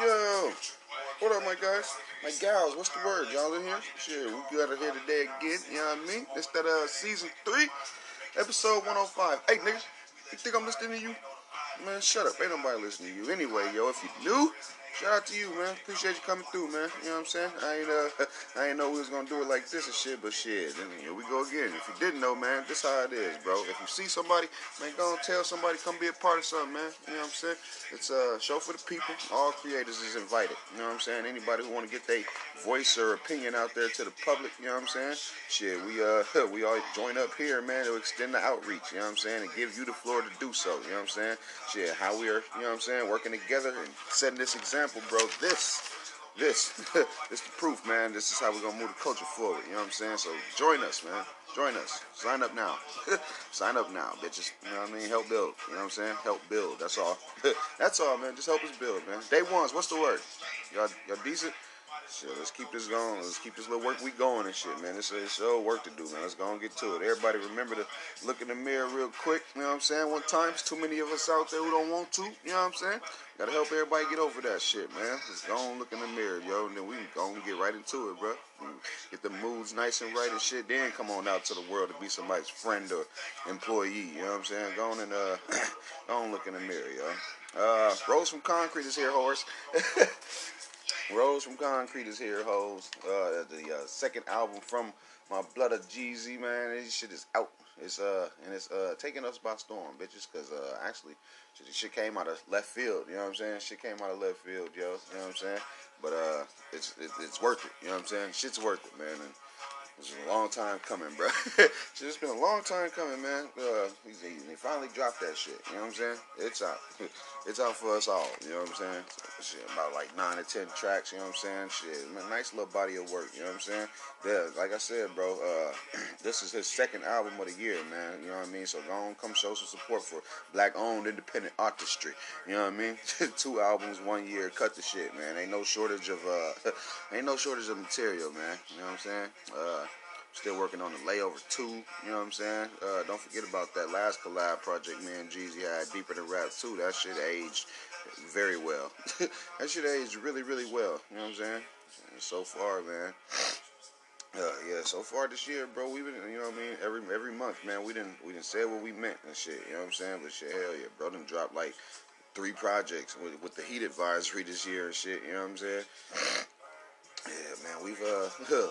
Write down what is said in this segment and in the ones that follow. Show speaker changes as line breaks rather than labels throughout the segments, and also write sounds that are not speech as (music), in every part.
Yo, what up, my guys? My gals, what's the word? Y'all in here? Shit, we got it here today again. You know what I mean? It's that uh season three, episode 105. Hey, niggas, you think I'm listening to you? Man, shut up. Ain't nobody listening to you. Anyway, yo, if you new, shout out to you, man. Appreciate you coming through, man. You know what I'm saying? I ain't uh, (laughs) I ain't know we was gonna do it like this and shit, but shit, then here we go again. If you didn't know, man, this how it is, bro. If you see somebody, man, go and tell somebody, come be a part of something, man. You know what I'm saying? It's a show for the people. All creators is invited. You know what I'm saying? Anybody who want to get their voice or opinion out there to the public, you know what I'm saying? Shit, we uh, (laughs) we all join up here, man, to extend the outreach. You know what I'm saying? And give you the floor to do so. You know what I'm saying? Shit, how we are, you know what I'm saying, working together and setting this example, bro. This this, (laughs) this the proof, man. This is how we're gonna move the culture forward. You know what I'm saying? So join us, man. Join us. Sign up now. (laughs) Sign up now, bitches. You know what I mean? Help build. You know what I'm saying? Help build. That's all. (laughs) That's all, man. Just help us build, man. Day ones. What's the word? Y'all, y'all decent? Shit, let's keep this going. Let's keep this little work we going and shit, man. It's, it's all work to do, man. Let's go and get to it. Everybody remember to look in the mirror real quick. You know what I'm saying? One time, it's too many of us out there who don't want to. You know what I'm saying? Gotta help everybody get over that shit, man. Just go and look in the mirror, yo, and then we can go and get right into it, bro. Get the moods nice and right and shit. Then come on out to the world to be somebody's friend or employee. You know what I'm saying? Go on and uh, (coughs) go and look in the mirror, yo. Uh, Rose from Concrete is here, horse. (laughs) Rose from Concrete is here, hoes. Uh, the uh, second album from my Blood of Jeezy, man. This shit is out. It's uh and it's uh taking us by storm, bitches. Cause uh actually, shit, shit came out of left field. You know what I'm saying? Shit came out of left field, yo. You know what I'm saying? But uh, it's it's, it's worth it. You know what I'm saying? Shit's worth it, man. And it's a long time coming, bro. (laughs) it's been a long time coming, man. Uh, he, he finally dropped that shit. You know what I'm saying? It's out. (laughs) It's out for us all. You know what I'm saying? Shit, about like nine or ten tracks. You know what I'm saying? Shit, man, nice little body of work. You know what I'm saying? Yeah, like I said, bro. Uh, (clears throat) this is his second album of the year, man. You know what I mean? So go on, come show some support for black-owned independent artistry. You know what I mean? (laughs) Two albums, one year. Cut the shit, man. Ain't no shortage of uh, ain't no shortage of material, man. You know what I'm saying? Uh, Still working on the layover two. You know what I'm saying? Uh, don't forget about that last collab project man. Jeezy had, Deeper Than Rap 2. That shit aged very well. (laughs) that shit aged really, really well. You know what I'm saying? And so far, man. Uh, yeah, so far this year, bro, we've been, you know what I mean, every every month, man, we didn't we didn't say what we meant and shit, you know what I'm saying? But shit, hell yeah, bro, done dropped like three projects with, with the heat advisory this year and shit, you know what I'm saying? Yeah, man, we've uh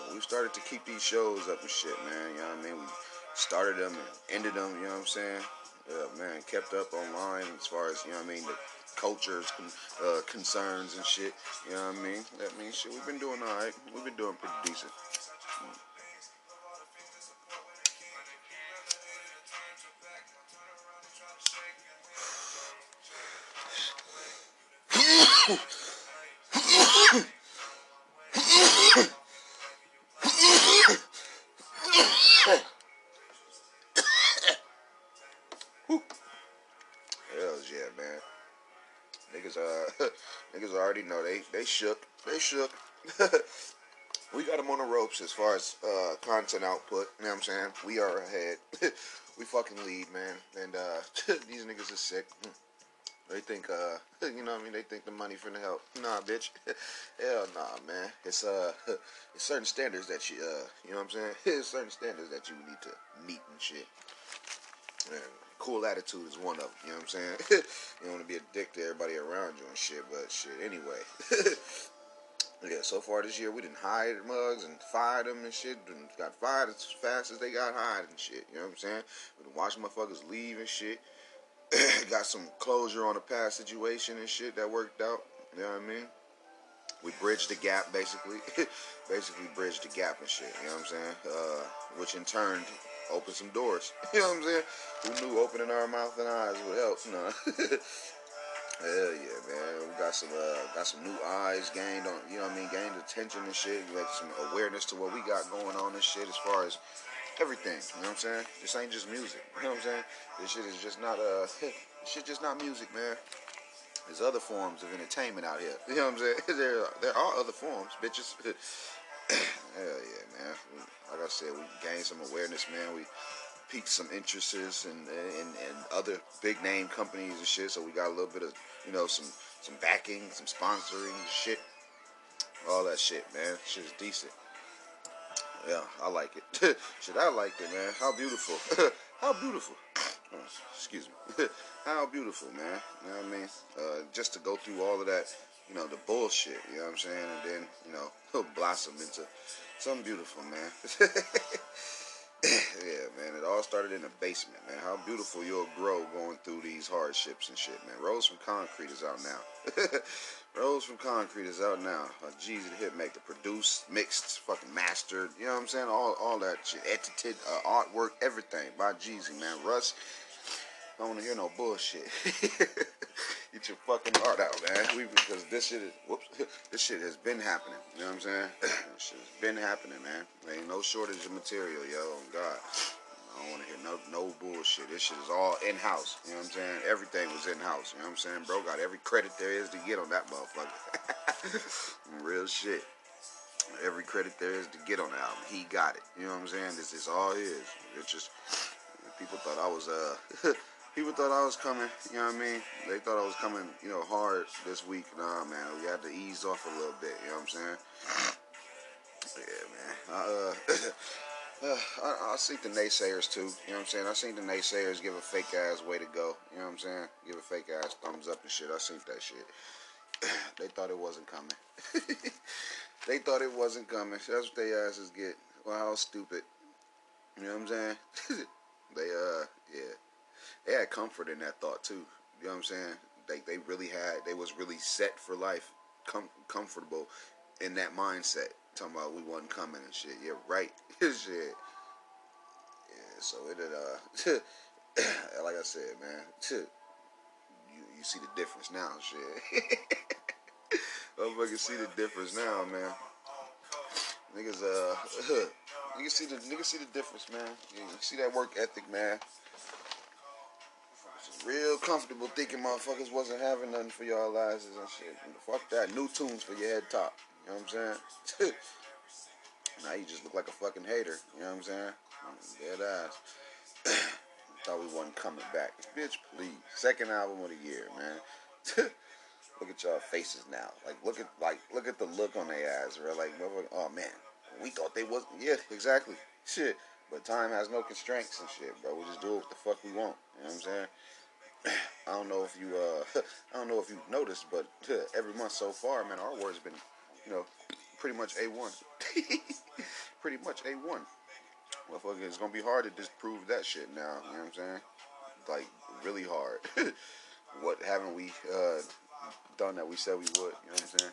(laughs) we've started to keep these shows up and shit, man. You know what I mean? We started them and ended them. You know what I'm saying? Yeah, man, kept up online as far as you know what I mean the cultures, uh, concerns and shit. You know what I mean? That means shit. We've been doing all right. We've been doing pretty decent. (coughs) (coughs) (coughs) Hells yeah, man. Niggas, uh, (laughs) niggas already know they they shook. They shook. (laughs) we got them on the ropes as far as uh, content output. You know what I'm saying? We are ahead. (laughs) we fucking lead, man. And uh, these niggas are sick. They think, uh, (laughs) you know what I mean? They think the money finna help. Nah, bitch. (laughs) Hell nah, man. It's, uh, (laughs) it's certain standards that you, uh, you know what I'm saying? It's certain standards that you need to meet and shit. And cool attitude is one of them, you know what I'm saying? you don't want to be a dick to everybody around you and shit, but shit, anyway. yeah, so far this year we didn't hire mugs and fired them and shit. And got fired as fast as they got hired and shit, you know what I'm saying? We done watched motherfuckers leave and shit. (coughs) got some closure on a past situation and shit that worked out. You know what I mean? We bridged the gap, basically. (laughs) basically bridged the gap and shit. You know what I'm saying? Uh, which in turn opened some doors. (laughs) You know what I'm saying? Who knew opening our mouth and eyes would help? No. (laughs) Hell yeah, man. We got some uh, got some new eyes gained on, you know what I mean, gained attention and shit. Got some awareness to what we got going on and shit as far as everything. You know what I'm saying? This ain't just music. (laughs) You know what I'm saying? This shit is just not uh (laughs) this shit just not music, man. There's other forms of entertainment out here. (laughs) You know what I'm saying? There there are other forms, bitches. (clears throat) Hell yeah, man. Like I said, we gained some awareness, man. We piqued some interests in, in, in other big name companies and shit. So we got a little bit of, you know, some some backing, some sponsoring shit, all that shit, man. Shit is decent. Yeah, I like it. (laughs) shit, I like it, man. How beautiful. (laughs) How beautiful. Oh, (clears throat) excuse me. (laughs) How beautiful, man. You know what I mean? Uh, just to go through all of that, you know, the bullshit, you know what I'm saying? And then, you know, he'll blossom into something beautiful, man. Yeah, man. It all started in the basement, man. How beautiful you'll grow going through these hardships and shit, man. Rose from Concrete is out now. (laughs) Rose from Concrete is out now. Uh, Jeezy the Hitmaker, produced, mixed, fucking mastered. You know what I'm saying? All, all that shit, edited, uh, artwork, everything by Jeezy, man. Russ, I don't want to hear no bullshit. (laughs) Get your fucking heart out, man. We, because this shit is, whoops, (laughs) this shit has been happening. You know what I'm saying? (clears throat) this shit has been happening, man. There ain't no shortage of material, yo. On God. I don't want to hear no no bullshit. This shit is all in house. You know what I'm saying? Everything was in house. You know what I'm saying? Bro got every credit there is to get on that motherfucker. (laughs) Real shit. Every credit there is to get on the album. He got it. You know what I'm saying? This is all his. It's just people thought I was uh (laughs) people thought I was coming, you know what I mean? They thought I was coming, you know, hard this week. Nah, man, we had to ease off a little bit, you know what I'm saying? Yeah, man. I, uh, (laughs) uh, I, I seen the naysayers too, you know what I'm saying? I seen the naysayers give a fake ass way to go, you know what I'm saying? Give a fake ass thumbs up and shit. I seen that shit. (clears throat) they thought it wasn't coming. (laughs) they thought it wasn't coming. That's what they asses get. Well, how stupid. You know what I'm saying? (laughs) they, uh, yeah they had comfort in that thought too. You know what I'm saying? They they really had they was really set for life, com- comfortable in that mindset. Talking about we wasn't coming and shit. Yeah, right. (laughs) shit. Yeah, so it uh (laughs) like I said, man, (laughs) you you see the difference now, shit. Motherfuckers see the difference now, man. Niggas uh niggas see the niggas see the difference, man. You see that work ethic, man real comfortable thinking motherfuckers wasn't having nothing for y'all asses and shit. Fuck that. New tunes for your head top. You know what I'm saying? (laughs) now you just look like a fucking hater. You know what I'm saying? Dead ass. (coughs) Thought we wasn't coming back. Bitch, please. Second album of the year, man. (laughs) look at y'all faces now. Like look at like look at the look on their eyes, bro. Like oh man, we thought they wasn't. Yeah, exactly. Shit. But time has no constraints and shit, bro. We just do what the fuck we want. You know what I'm saying? I don't know if you uh, (laughs) I don't know if you've noticed, but (laughs) every month so far, man, our word's been, you know, pretty much a one. (laughs) pretty much a one. Motherfucker, it's gonna be hard to disprove that shit now. You know what I'm saying? Like really hard. what haven't we uh, done that we said we would? You know what I'm saying?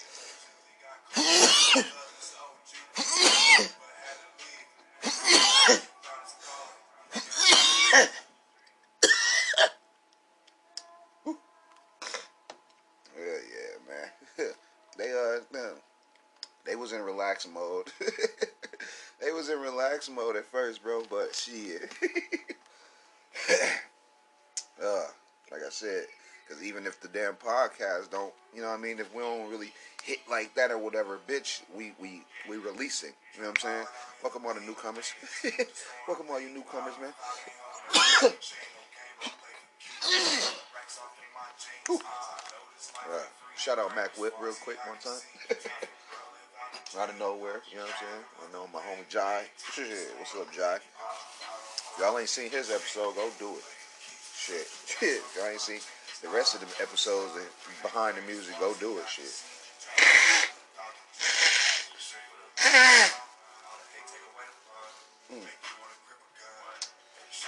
if the damn podcast don't, you know what I mean, if we don't really hit like that or whatever, bitch, we we we releasing. You know what I'm saying? Welcome all the newcomers. (laughs) Welcome all you newcomers, man. (coughs) shout out Mac Whip real quick one time. (laughs) out of nowhere. You know what I'm saying? I know my homie Jai. What's up, Jai? Y'all ain't seen his episode, go do it. Shit. (laughs) Shit. Y'all ain't seen the rest of the episodes behind the music, go do it. Shit. Mm.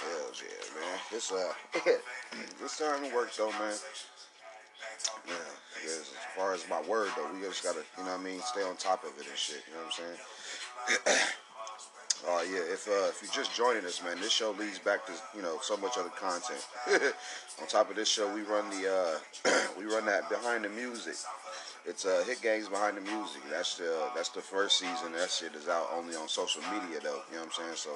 Hells yeah, man. It's uh, it's starting to work though, man. Yeah, as far as my word though, we just gotta, you know what I mean, stay on top of it and shit. You know what I'm saying? (clears throat) Oh uh, yeah, if uh, if you're just joining us, man, this show leads back to you know so much other content. (laughs) on top of this show, we run the uh, (clears throat) we run that behind the music. It's uh, Hit Gangs behind the music. That's the that's the first season. That shit is out only on social media though. You know what I'm saying? So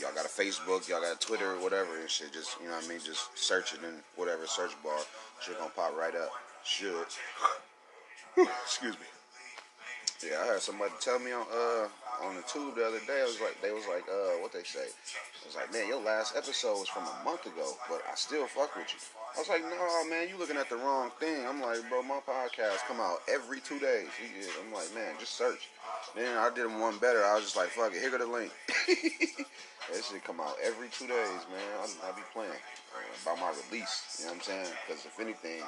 y'all got a Facebook, y'all got a Twitter, whatever and shit. Just you know what I mean. Just search it in whatever search bar. Shit gonna pop right up. Should. (laughs) Excuse me. Yeah, I had somebody tell me on uh on the tube the other day. I was like, they was like, uh, what they say? I was like, man, your last episode was from a month ago, but I still fuck with you. I was like, no, man, you looking at the wrong thing. I'm like, bro, my podcast come out every two days. I'm like, man, just search. Then I did one better. I was just like, fuck it, here go the link. (laughs) that shit come out every two days, man. I, I be playing uh, about my release. You know what I'm saying? Because if anything,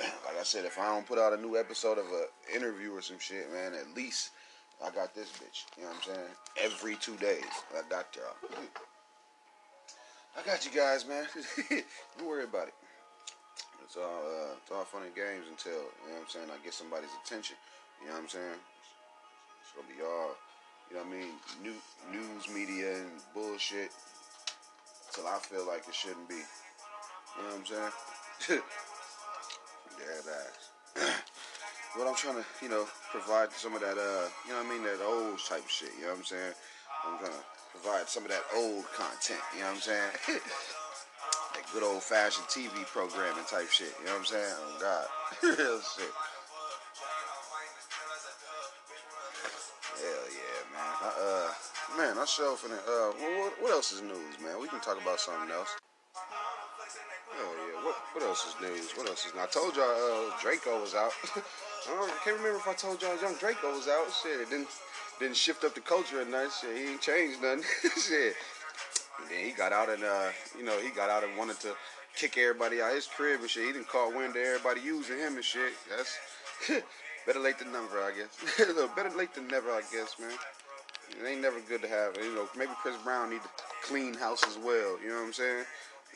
(clears throat) like I said, if I don't put out a new episode of an interview or some shit, man, at least I got this bitch. You know what I'm saying? Every two days, I got y'all. I got you guys, man. (laughs) Don't worry about it. It's all uh, it's all fun and games until you know what I'm saying. I get somebody's attention. You know what I'm saying? It's gonna be all you know what I mean. New news media and bullshit till I feel like it shouldn't be. You know what I'm saying? (laughs) Dead ass. But I'm trying to, you know, provide some of that, uh, you know what I mean, that old type shit. You know what I'm saying? I'm gonna provide some of that old content. You know what I'm saying? (laughs) that good old fashioned TV programming type shit. You know what I'm saying? Oh God, (laughs) real shit. Hell yeah, man. I, uh, man, I'm sure finna. Uh, what, what else is news, man? We can talk about something else. Oh yeah, what what else is news? What else is? Now, I told y'all uh, Draco was out. (laughs) I, can't remember if I told y'all Young Draco was out. Shit, it didn't didn't shift up the culture or nothing. Shit, he ain't changed nothing. (laughs) Shit. And then he got out and uh, you know, he got out and wanted to kick everybody out his crib and shit. He didn't call wind to everybody using him and shit. That's (laughs) better late than never, I guess. (laughs) better late than never, I guess, man. It ain't never good to have. You know, maybe Chris Brown need to clean house as well. You know what I'm saying?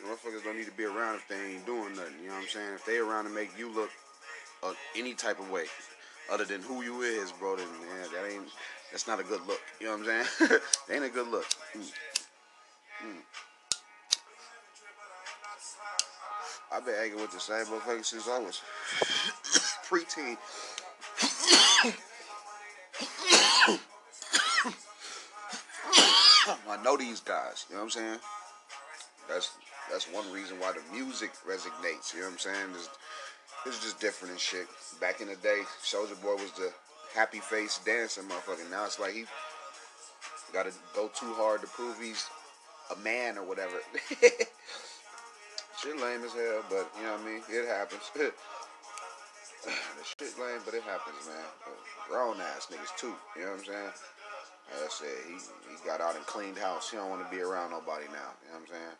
Motherfuckers don't need to be around if they ain't doing nothing. You know what I'm saying? If they around to make you look uh, any type of way, other than who you is, bro, then man, that ain't that's not a good look. You know what I'm saying? (laughs) ain't a good look. Mm. Mm. I've been hanging with the same motherfuckers since I was (coughs) preteen. (coughs) I know these guys. You know what I'm saying? That's that's one reason why the music resonates. You know what I'm saying? It's just different and shit. Back in the day, Soulja Boy was the happy face dancing motherfucker. Now it's like he got to go too hard to prove he's a man or whatever. (laughs) shit lame as hell, but you know what I mean? It happens. (laughs) the shit lame, but it happens, man. Grown ass niggas too. You know what I'm saying? Like I said, he, he got out and cleaned house. He don't want to be around nobody now. You know what I'm saying?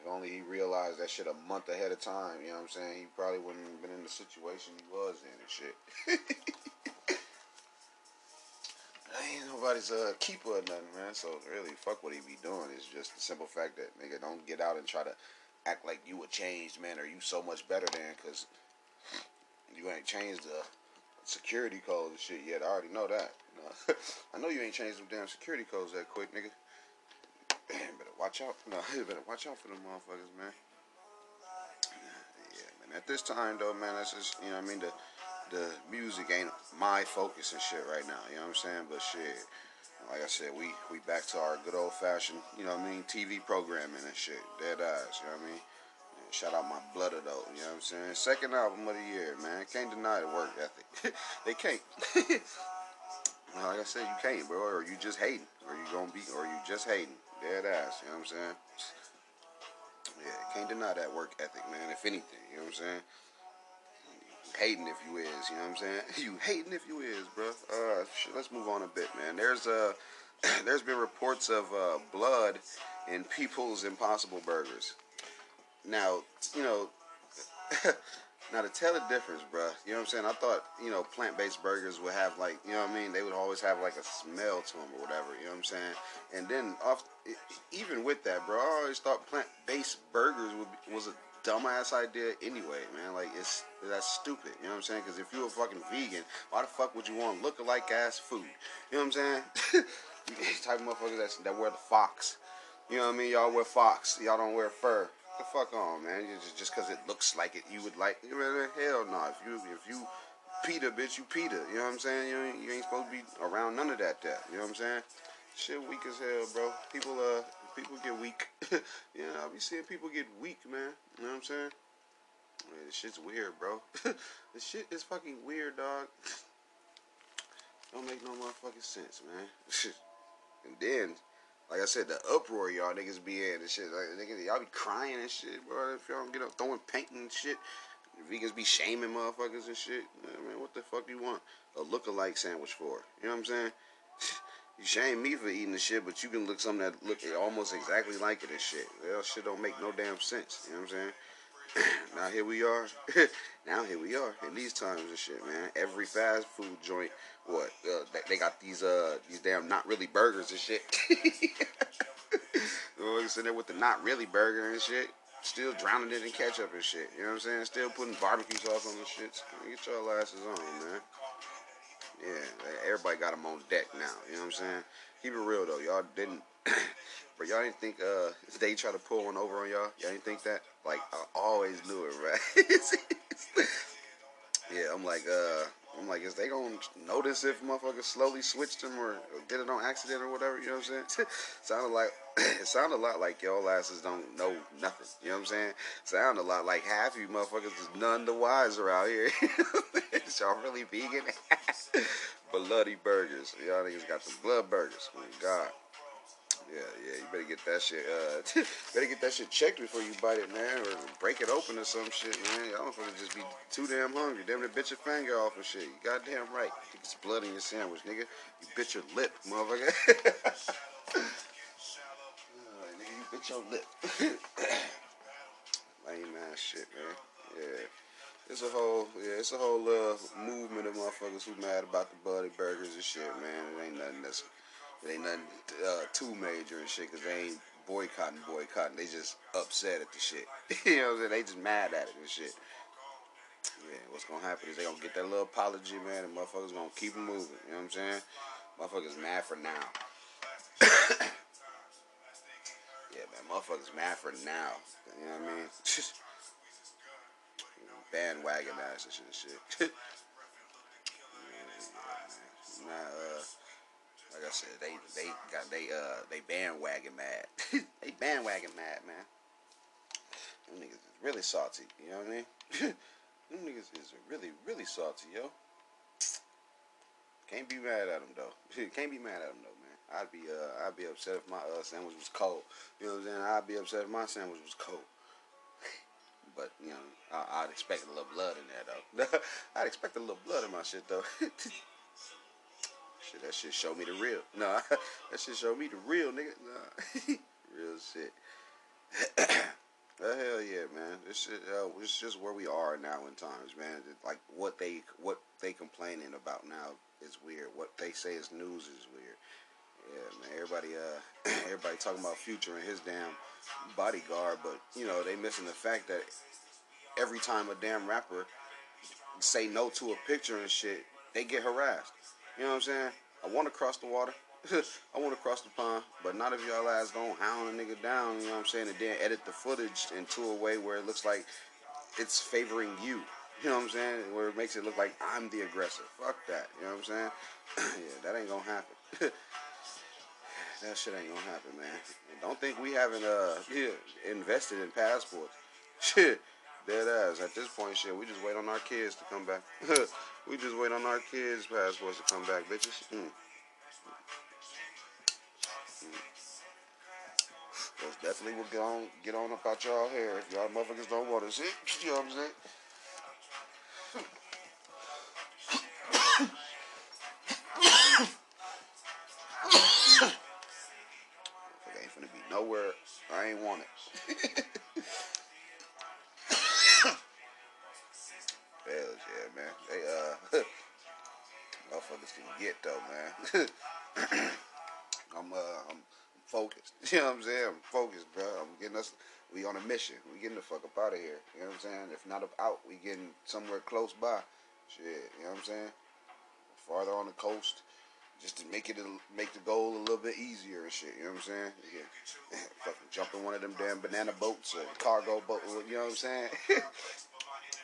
If only he realized that shit a month ahead of time, you know what I'm saying? He probably wouldn't have been in the situation he was in and shit. (laughs) ain't nobody's a keeper or nothing, man. So really, fuck what he be doing. It's just the simple fact that nigga don't get out and try to act like you a changed man or you so much better than because you ain't changed the security codes and shit yet. I already know that. (laughs) I know you ain't changed them damn security codes that quick, nigga. Better watch out. No, (laughs) better watch out for the motherfuckers, man. Yeah, man. At this time, though, man, that's just, you know I mean? The, the music ain't my focus and shit right now, you know what I'm saying? But shit, like I said, we, we back to our good old fashioned, you know what I mean, TV programming and shit. Dead eyes, you know what I mean? Shout out my blood though, you know what I'm saying? Second album of the year, man. Can't deny the work ethic. (laughs) they can't. (laughs) like I said, you can't, bro. Or you just hating. Or you gonna be or you just hating. Dead ass, you know what I'm saying? Yeah, can't deny that work ethic, man. If anything, you know what I'm saying? Hating if you is, you know what I'm saying? (laughs) You hating if you is, bro. Uh, shit, let's move on a bit, man. There's uh, (coughs) there's been reports of uh, blood in People's Impossible Burgers. Now, you know, (laughs) Now to tell the difference, bro, you know what I'm saying? I thought, you know, plant-based burgers would have like, you know what I mean? They would always have like a smell to them or whatever, you know what I'm saying? And then off, even with that, bro, I always thought plant-based burgers would was a dumbass idea anyway, man. Like it's that's stupid, you know what I'm saying? Because if you're a fucking vegan, why the fuck would you want look-alike ass food? You know what I'm saying? (laughs) type of motherfuckers that that wear the fox. You know what I mean? Y'all wear fox. Y'all don't wear fur the fuck on, man. Just because it looks like it, you would like. Hell no. If you if you Peter, bitch, you Peter. You know what I'm saying? You ain't, you ain't supposed to be around none of that. That you know what I'm saying? Shit, weak as hell, bro. People uh, people get weak. (laughs) you know, I be seeing people get weak, man. You know what I'm saying? Man, this shit's weird, bro. (laughs) this shit is fucking weird, dog. Don't make no motherfucking sense, man. (laughs) and then, like I said, the uproar y'all niggas be in and shit. Like, niggas, y'all be crying and shit, bro. If y'all don't get up throwing paint and shit. Vegans be shaming motherfuckers and shit. Man, what the fuck do you want a look-alike sandwich for? You know what I'm saying? (laughs) you shame me for eating the shit, but you can look something that look almost exactly like it and shit. That shit don't make no damn sense. You know what I'm saying? (clears throat) now here we are. (laughs) now here we are in these times and shit, man. Every fast food joint, they got these uh these damn not really burgers and shit. (laughs) sitting there with the not really burger and shit. Still drowning it in ketchup and shit. You know what I'm saying? Still putting barbecue sauce on the shit. Get your asses on, man. Yeah, everybody got them on deck now. You know what I'm saying? Keep it real though, y'all didn't. (coughs) but y'all didn't think uh they try to pull one over on y'all. Y'all didn't think that. Like I always knew it, right? (laughs) yeah, I'm like uh I'm like, is they gonna notice if motherfuckers slowly switched them or, or did it on accident or whatever? You know what I'm saying? (laughs) sounded like (clears throat) it sounded a lot like y'all asses don't know nothing. You know what I'm saying? Sound a lot like half of you motherfuckers is none the wiser out here. (laughs) y'all really vegan? (laughs) Bloody burgers. Y'all niggas got the blood burgers. Oh God. Yeah, yeah, you better get that shit. Uh, (laughs) better get that shit checked before you bite it, man, or break it open or some shit, man. Y'all motherfuckers just be too damn hungry. Damn it, bit your finger off and shit. You goddamn right. It's blood in your sandwich, nigga. You bit your lip, motherfucker. (laughs) nigga, you bit your lip. (coughs) Lame ass shit, man. Yeah. It's a whole, yeah, it's a whole uh, movement of motherfuckers who mad about the bloody burgers and shit, man. It ain't nothing that's it ain't nothing uh, too major and shit, cause they ain't boycotting, boycotting. They just upset at the shit. (laughs) you know what I'm saying? They just mad at it and shit. Yeah, what's gonna happen is they gonna get that little apology, man, and motherfuckers gonna keep moving. You know what I'm saying? Motherfuckers mad for now. (coughs) yeah, man, motherfuckers mad for now. You know what I mean? (laughs) Bandwagon ass and shit. shit. (laughs) yeah, nah, uh, like I said, they they got they uh they bandwagon mad. (laughs) they bandwagon mad, man. Them niggas is really salty. You know what I mean? (laughs) them niggas is really really salty, yo. Can't be mad at them though. (laughs) Can't be mad at them though, man. I'd be uh I'd be upset if my uh, sandwich was cold. You know what I'm saying? I'd be upset if my sandwich was cold. but you know, I, would expect a little blood in there though. I'd expect a little blood in my shit though. Shit, that shit show me the real. (laughs) Nah, that shit show me the real, nigga. Nah, (laughs) real shit. (clears throat) hell yeah, man. This shit, uh, it's just where we are now in times, man. It's like what they what they complaining about now is weird. What they say is news is weird. Yeah, man. Everybody, uh, (clears throat) everybody talking about Future and his damn bodyguard, but you know they missing the fact that every time a damn rapper say no to a picture and shit, they get harassed. You know what I'm saying? I want to cross the water. (laughs) I want to cross the pond, but not if y'all ass don't hound a nigga down, you know what I'm saying, and then edit the footage into a way where it looks like it's favoring you. You know what I'm saying? Where it makes it look like I'm the aggressor. Fuck that. You know what I'm saying? (clears throat) yeah, that ain't gonna happen. (laughs) that shit ain't gonna happen, man. And don't think we haven't uh yeah, invested in passports. (laughs) Shit. Dead ass. At this point, shit, we just wait on our kids to come back. We just wait on our kids' passports to come back, bitches. Mm. Mm. Definitely will get on, get on up out y'all hair if y'all motherfuckers don't want to see. (laughs) You know what I'm saying? Out of here. You know what I'm saying? If not out, we getting somewhere close by. Shit, you know what I'm saying? Farther on the coast, just to make it a, make the goal a little bit easier and shit. You know what I'm saying? Yeah, (laughs) fucking jump in one of them damn banana boats or cargo boat. You know what I'm saying? (laughs)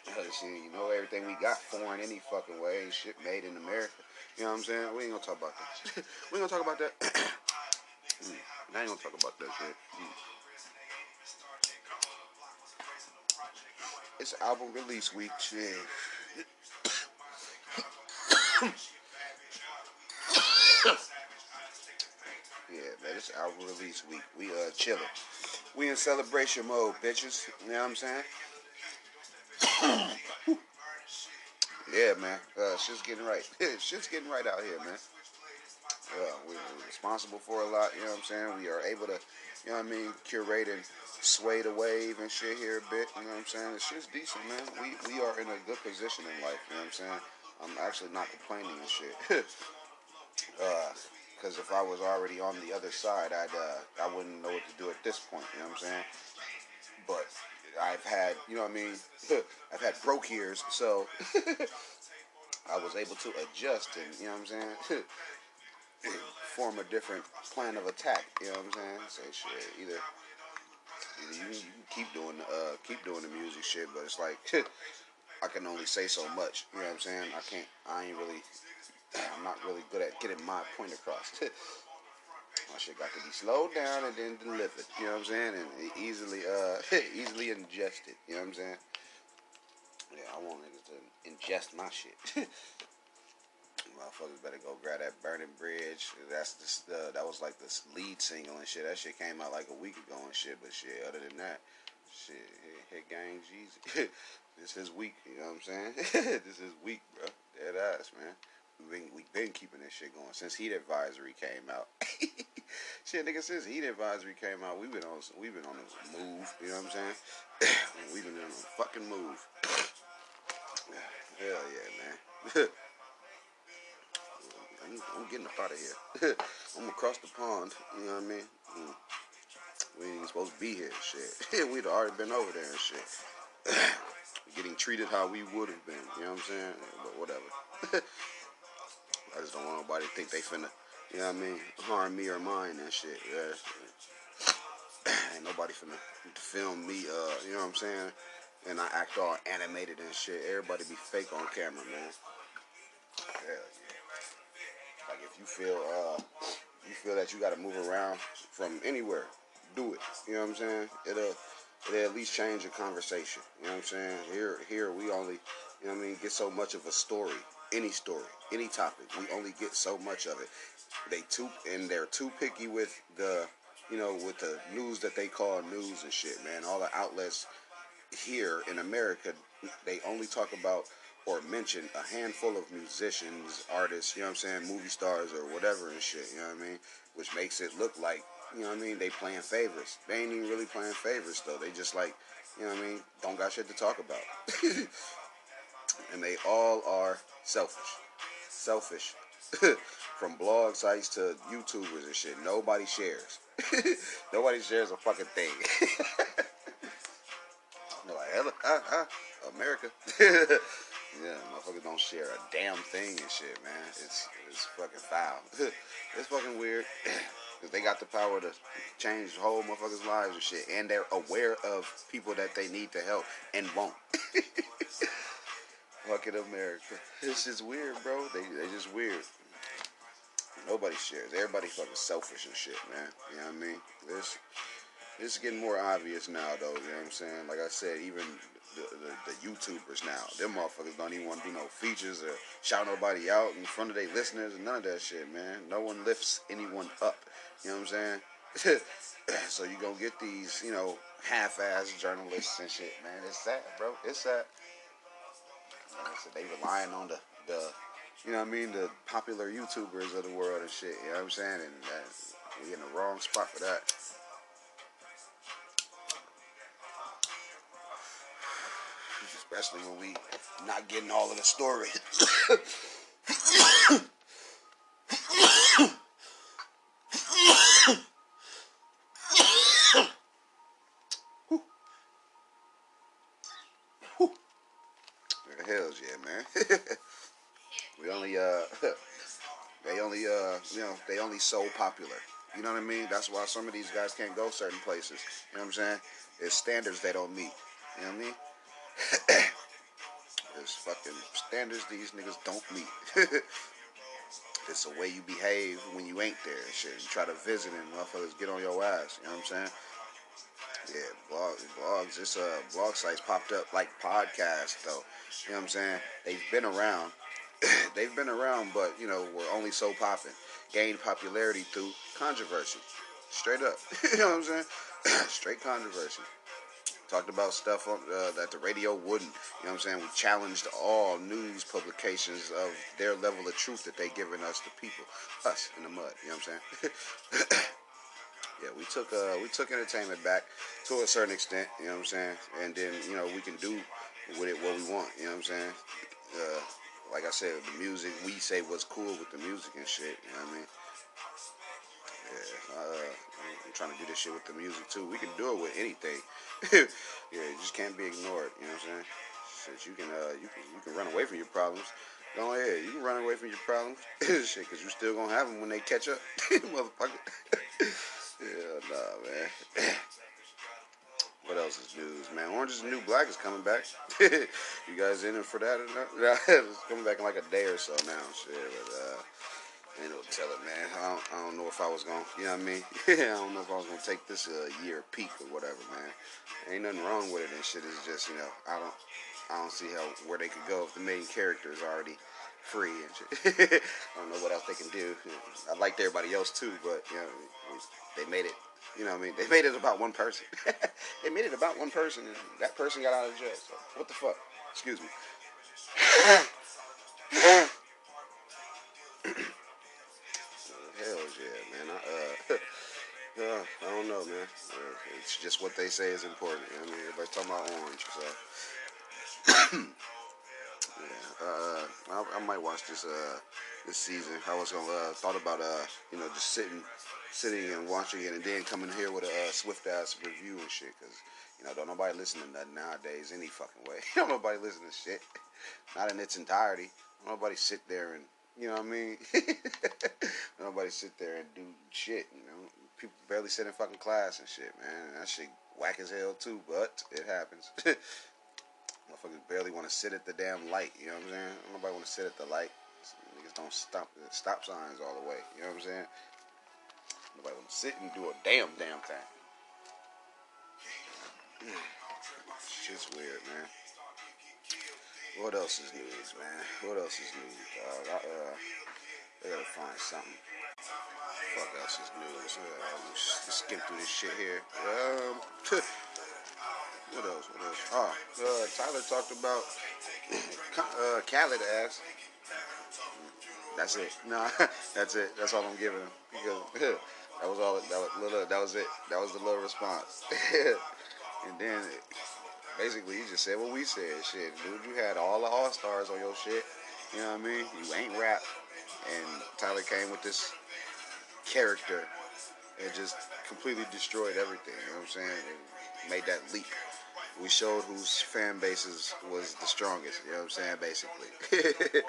shit, you know, everything we got foreign any fucking way. Ain't shit made in America. You know what I'm saying? We ain't gonna talk about that. (coughs) we ain't gonna talk about that. (coughs) mm, I ain't gonna talk about that shit. Mm. It's album release week, shit. yeah, man, it's album release week. We uh chilling. We in celebration mode, bitches. You know what I'm saying? (coughs) yeah, man. Uh, shit's getting right. (laughs) shit's getting right out here, man. Uh, we, we're responsible for a lot. You know what I'm saying? We are able to, you know what I mean, curate and sway the wave and shit here a bit. You know what I'm saying? It's just decent, man. We we are in a good position in life. You know what I'm saying? I'm actually not complaining and shit. (laughs) Uh, if I was already on the other side, I'd uh, I wouldn't know what to do at this point. You know what I'm saying? But I've had, you know what I mean? (laughs) I've had broke years, so (laughs) I was able to adjust and, you know what I'm saying? Form a different plan of attack. You know what I'm saying? Say shit. Either you, you keep doing uh keep doing the music shit, but it's like (laughs) I can only say so much. You know what I'm saying? I can't. I ain't really. (clears throat) I'm not really good at getting my point across. (laughs) my shit got to be slowed down and then delivered. You know what I'm saying? And easily, uh, (laughs) easily ingested. You know what I'm saying? Yeah, I want niggas to ingest my shit. Motherfuckers better go grab that Burning Bridge. That's the uh, that was like the lead single and shit. That shit came out like a week ago and shit. But shit, other than that, shit, hit, hit gang (laughs) this is week. You know what I'm saying? (laughs) this is week, bro. Dead ass, man. We've been, we been keeping this shit going since Heat Advisory came out. (laughs) shit, nigga, since Heat Advisory came out, we've been on we've been on a move. You know what I'm saying? (coughs) we've been on a fucking move. (sighs) Hell yeah, man. I'm, I'm, getting up out of here. (laughs) I'm across the pond. You know what I mean? Mm. We ain't supposed to be here. Shit, (laughs) we'd already been over there and shit. (clears throat) Getting treated how we would have been. You know what I'm saying? But whatever. (laughs) I just don't want nobody to think they finna, you know what I mean, harm me or mine and shit. Yeah. (clears throat) Ain't nobody finna film me, uh, you know what I'm saying? And I act all animated and shit. Everybody be fake on camera, man. Yeah. Like if you feel, uh, you feel that you gotta move around from anywhere, do it. You know what I'm saying? It'll, it'll at least change the conversation. You know what I'm saying? Here, here we only, you know what I mean, get so much of a story any story, any topic. We only get so much of it. They too and they're too picky with the, you know, with the news that they call news and shit, man. All the outlets here in America, they only talk about or mention a handful of musicians, artists, you know what I'm saying, movie stars or whatever and shit, you know what I mean? Which makes it look like, you know what I mean, they playing favorites. They ain't even really playing favorites though. They just like, you know what I mean, don't got shit to talk about. (laughs) and they all are selfish. Selfish. (laughs) From blog sites to YouTubers and shit. Nobody shares. (laughs) Nobody shares a fucking thing. Like, ah, ah, America. Yeah, motherfuckers don't share a damn thing and shit, man. It's it's fucking foul. (laughs) it's fucking weird. (clears throat) Cause they got the power to change whole motherfuckers' lives and shit, and they're aware of people that they need to help and won't. (laughs) Fucking America. (laughs) It's just weird, bro. They they just weird. Nobody shares. Everybody fucking selfish and shit, man. You know what I mean? This it's getting more obvious now, though. You know what I'm saying? Like I said, even the, the, YouTubers now, them motherfuckers don't even want to do no features or shout nobody out in front of their listeners and none of that shit, man. No one lifts anyone up. You know what I'm saying? (laughs) so you gonna get these, you know, half-ass journalists and shit, man. It's sad, bro. It's sad. Said, they relying on the, the, you know what I mean, the popular YouTubers of the world and shit. You know what I'm saying? And that, we in the wrong spot for that. Especially when we not getting all of the story. Hells yeah, man. (laughs) we only uh (laughs) they only uh you know, they only so popular. You know what I mean? That's why some of these guys can't go certain places. You know what I'm saying? It's standards they don't meet. You know what I mean? It's fucking standards these niggas don't meet. (laughs) it's the way you behave when you ain't there shit. You try to visit and motherfuckers get on your ass. You know what I'm saying? Yeah, blog, blogs. It's uh, blog sites popped up like podcasts though. You know what I'm saying? They've been around. (coughs) They've been around, but you know we're only so popping. gained popularity through controversy. Straight up. (laughs) you know what I'm saying? (coughs) Straight controversy. Talked about stuff on, uh, that the radio wouldn't. You know what I'm saying? We challenged all news publications of their level of truth that they given us, the people, us in the mud. You know what I'm saying? (coughs) yeah, we took uh, we took entertainment back to a certain extent. You know what I'm saying? And then you know we can do with it what we want. You know what I'm saying? Uh, like I said, the music we say what's cool with the music and shit. You know what I mean? Yeah, uh, trying to do this shit with the music too. We can do it with anything. (laughs) yeah, it just can't be ignored. You know what I'm saying? Shit, you can uh, you can you can run away from your problems. Go ahead, you can run away from your problems. (laughs) shit, cause you still gonna have them when they catch up, (laughs) motherfucker. yeah, nah, man. (clears throat) What else is news, man? Orange is the New Black is coming back. you guys in it for that or not? it's coming back in like a day or so now. Shit, but uh, ain't no telling, man. I don't, I don't know if I was gonna, you know what I mean? Yeah (laughs) I don't know if I was gonna take this a uh, year peak or whatever, man. Ain't nothing wrong with it and shit. It's just, you know, I don't, I don't see how where they could go if the main character is already free and shit. (laughs) I don't know what else they can do. I liked everybody else too, but you know, they made it you know what I mean? They made it about one person. (laughs) they made it about one person, and that person got out of jail. So, what the fuck? Excuse me. Uh, I don't know, man. Uh, it's just what they say is important. I mean, everybody's talking about orange, so. (coughs) yeah, uh, I, I, might watch this uh, this season. I was gonna uh, thought about uh, you know just sitting sitting and watching it and then coming here with a uh, swift ass review and shit. Cause you know don't nobody listen to nothing nowadays any fucking way. (laughs) don't nobody listen to shit, not in its entirety. Don't nobody sit there and you know what I mean. (laughs) nobody sit there and do shit. You know, people barely sit in fucking class and shit, man. That shit whack as hell too, but it happens. (laughs) Motherfuckers barely want to sit at the damn light. You know what I'm saying? Nobody want to sit at the light. Niggas don't stop stop signs all the way. You know what I'm saying? Nobody want to sit and do a damn damn thing. (sighs) Shit's weird, man. What else is news, man? What else is news, dog? I, uh, I gotta find something. Fuck else is news. Uh, just skim through this shit here. Um, (laughs) what else? What else? Oh, uh, Tyler talked about (clears throat) uh, Khaled ass. That's it. (laughs) No, that's it. That's all I'm giving him because (laughs) That was all. That was little. That was it. That was the little response. and then basically he just said what we said. Shit, dude, you had all the all stars on your shit. You know what I mean? You ain't rap. And Tyler came with this character and just completely destroyed everything. You know what I'm saying? And made that leap we showed whose fan bases was the strongest. You know what I'm saying? Basically, (laughs)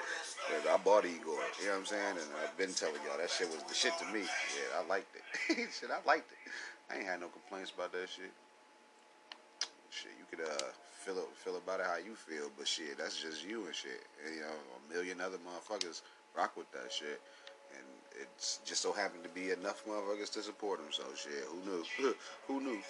I bought Igor. You know what I'm saying? And I've been telling y'all that shit was the shit to me. Yeah, I liked it. (laughs) shit, I liked it. I ain't had no complaints about that shit. Shit, you could uh feel feel about it how you feel, but shit, that's just you and shit. And, you know, a million other motherfuckers rock with that shit. And it's just so happened to be enough motherfuckers to support him. So shit, who knew? who knew?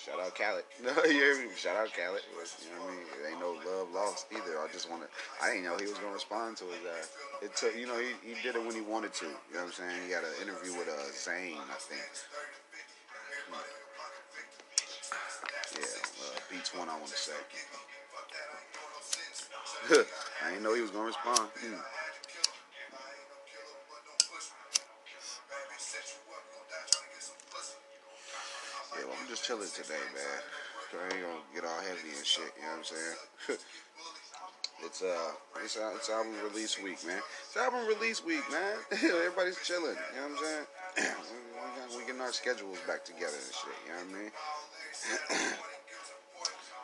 Shout out Khaled. No, you hear me? Shout out Khaled. You know what I mean? It ain't no love lost either. I just want to. I didn't know he was gonna respond to it. Uh, it took. You know, he, he did it when he wanted to. You know what I'm saying? He had an interview with uh, Zane, I think. Yeah, uh, beats one. I want to say. I didn't know he was gonna respond. Mm. Just chilling today, man. I ain't gonna get all heavy and shit. You know what I'm saying? (laughs) it's uh, it's, uh, it's album release week, man. It's album release week, man. (laughs) Everybody's chilling. You know what I'm saying? (clears throat) we, getting our schedules back together and shit. You know what I mean?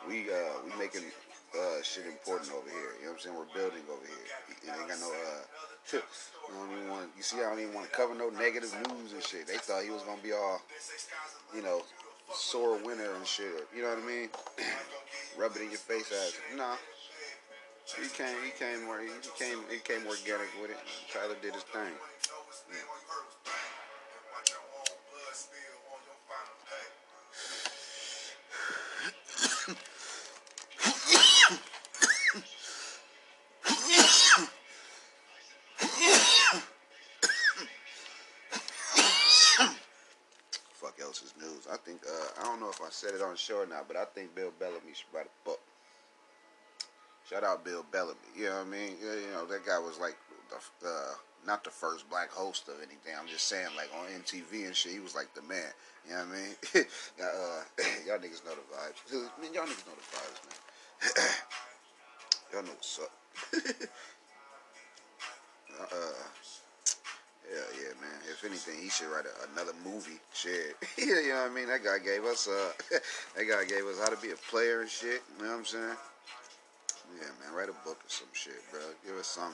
(clears throat) we uh, we making uh, shit important over here. You know what I'm saying? We're building over here. You ain't got no uh. (laughs) I don't even want. You see, I don't even want to cover no negative news and shit. They thought he was gonna be all, you know, sore winner and shit. You know what I mean? (clears throat) Rub it in your face as nah. He came he came more he came he came organic with it. Tyler did his thing. If I said it on show or but I think Bill Bellamy should write a book. Shout out Bill Bellamy. You know what I mean? You know that guy was like the uh, not the first black host of anything. I'm just saying, like on MTV and shit, he was like the man. You know what I mean? (laughs) uh, (laughs) y'all niggas know the vibes. (laughs) I mean, y'all niggas know the vibes, man. (clears throat) y'all know what's up. uh, man. If anything, he should write a, another movie. Shit. (laughs) you know what I mean? That guy gave us, uh, (laughs) that guy gave us how to be a player and shit. You know what I'm saying? Yeah, man. Write a book or some shit, bro. Give us some.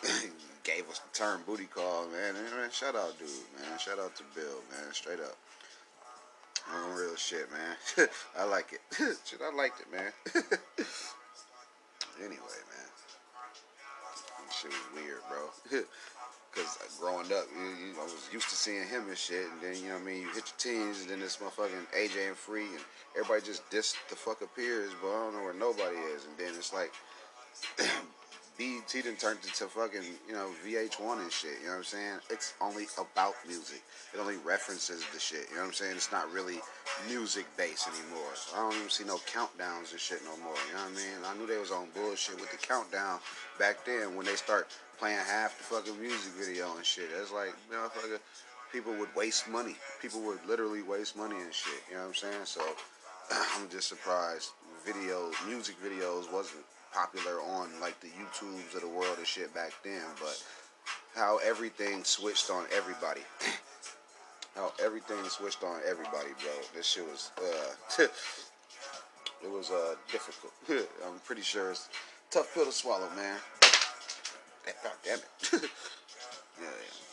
(laughs) gave us the term booty call, man. And, man. Shout out, dude, man. Shout out to Bill, man. Straight up. On real shit, man. I like it. shit, I liked it, man. anyway, man. Shit was weird, bro. (laughs) Because growing up, you, you, I was used to seeing him and shit, and then, you know what I mean, you hit your teens, and then this motherfucking AJ and Free, and everybody just dissed the fuck appears, but I don't know where nobody is, and then it's like, (clears throat) BET done turned into fucking, you know, VH1 and shit, you know what I'm saying? It's only about music. It only references the shit, you know what I'm saying? It's not really music based anymore. I don't even see no countdowns and shit no more, you know what I mean? I knew they was on bullshit with the countdown back then when they start playing half the fucking music video and shit. It's like, you know, people would waste money. People would literally waste money and shit, you know what I'm saying? So (clears throat) I'm just surprised videos, music videos wasn't popular on like the YouTubes of the world and shit back then, but how everything switched on everybody. (coughs) how everything switched on everybody, bro. This shit was uh (laughs) it was uh difficult. (laughs) I'm pretty sure it's tough pill to swallow, man. God damn it. (laughs) yeah,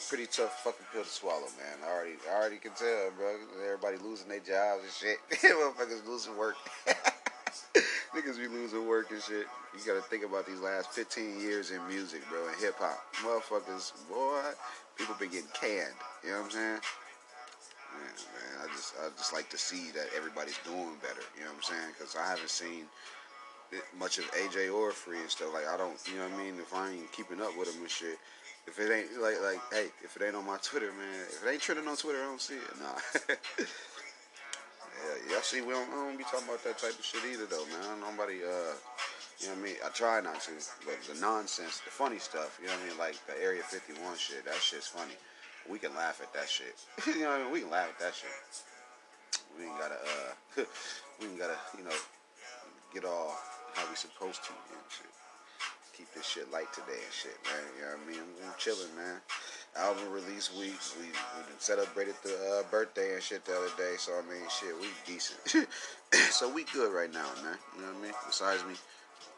pretty tough fucking pill to swallow, man. I already I already can tell, bro. Everybody losing their jobs and shit. Motherfuckers losing work. Niggas be losing work and shit. You gotta think about these last 15 years in music, bro, and hip hop. Motherfuckers, boy, people been getting canned. You know what I'm saying? Man, man, I just, I just like to see that everybody's doing better. You know what I'm saying? Because I haven't seen much of AJ or Free and stuff. Like I don't, you know what I mean? If I ain't keeping up with them and shit, if it ain't like, like, hey, if it ain't on my Twitter, man, if it ain't trending on Twitter, I don't see it. Nah. (laughs) Yeah, y'all see, we don't, don't be talking about that type of shit either, though, man. Nobody, uh, you know what I mean? I try not to, but the nonsense, the funny stuff, you know what I mean? Like the Area 51 shit, that shit's funny. We can laugh at that shit. (laughs) you know what I mean? We can laugh at that shit. We ain't gotta, uh, (laughs) we ain't gotta, you know, get all how we supposed to and shit. Keep this shit light today and shit, man. You know what I mean? I'm chilling, man album release week. We, we celebrated the uh, birthday and shit the other day. So I mean, shit, we decent. (coughs) so we good right now, man. You know what I mean? Besides me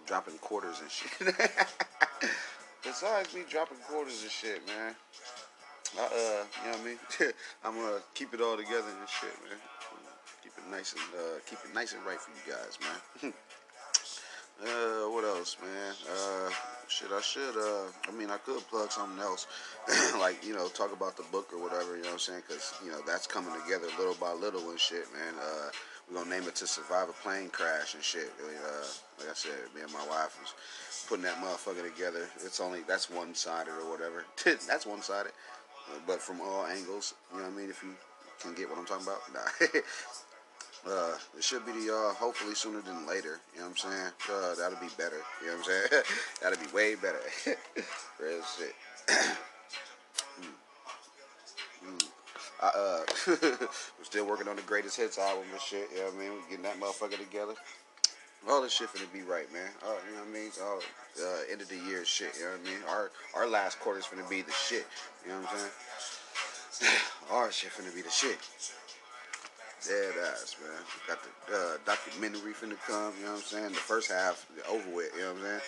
dropping quarters and shit. (laughs) Besides me dropping quarters and shit, man. I, uh, you know what I mean? (laughs) I'm gonna keep it all together and shit, man. Keep it nice and uh, keep it nice and right for you guys, man. (laughs) uh, what else, man? Uh shit, I should, uh, I mean, I could plug something else, (coughs) like, you know, talk about the book or whatever, you know what I'm saying? Because, you know, that's coming together little by little and shit, man. Uh, we're to name it To Survive a Plane Crash and shit. Uh, like I said, me and my wife was putting that motherfucker together. It's only, that's one sided or whatever. (laughs) that's one sided. But from all angles, you know what I mean? If you can get what I'm talking about. Nah. (laughs) Uh, it should be to y'all hopefully sooner than later. You know what I'm saying? Uh, that'll be better. You know what I'm saying? (laughs) that'll be way better. (laughs) Real shit. (clears throat) mm. Mm. I, uh, we're (laughs) still working on the greatest hits album and shit. You know what I mean? We're getting that motherfucker together. All this shit finna be right, man. Uh, you know what I mean? All uh, end of the year shit. You know what I mean? Our our last quarter's finna be the shit. You know what I'm saying? (sighs) Our shit finna be the shit. Dead ass, man. Got the uh, documentary finna come, you know what I'm saying? The first half over with, you know what I'm saying?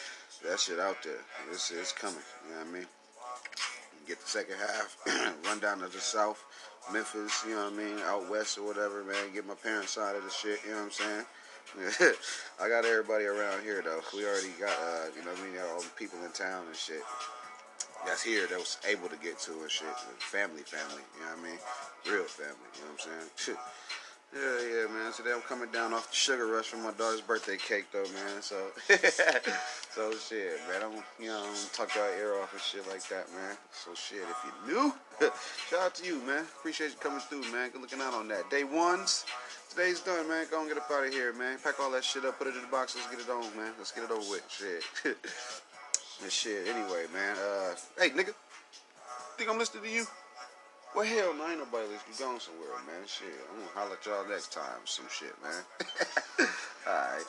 That shit out there. This is coming, you know what I mean? Get the second half, (clears throat) run down to the south, Memphis, you know what I mean? Out west or whatever, man. Get my parents' side of the shit, you know what I'm saying? (laughs) I got everybody around here though. We already got, uh, you know what I mean? All the people in town and shit. That's here that was able to get to and shit. Family, family, you know what I mean? Real family, you know what I'm saying? (laughs) Yeah, yeah, man. Today I'm coming down off the sugar rush from my daughter's birthday cake, though, man. So, (laughs) so shit, man. I'm, you know, I'm tuck your ear off and shit like that, man. So shit, if you new, (laughs) shout out to you, man. Appreciate you coming through, man. Good looking out on that. Day ones, today's done, man. Go and get up out of here, man. Pack all that shit up, put it in the box. Let's get it on, man. Let's get it over with. Shit. (laughs) and shit. Anyway, man. Uh, hey, nigga. Think I'm listening to you? Well, hell no, ain't nobody listening. You going somewhere, man. Shit. I'm gonna holler at y'all next time. Some shit, man. (laughs) all right.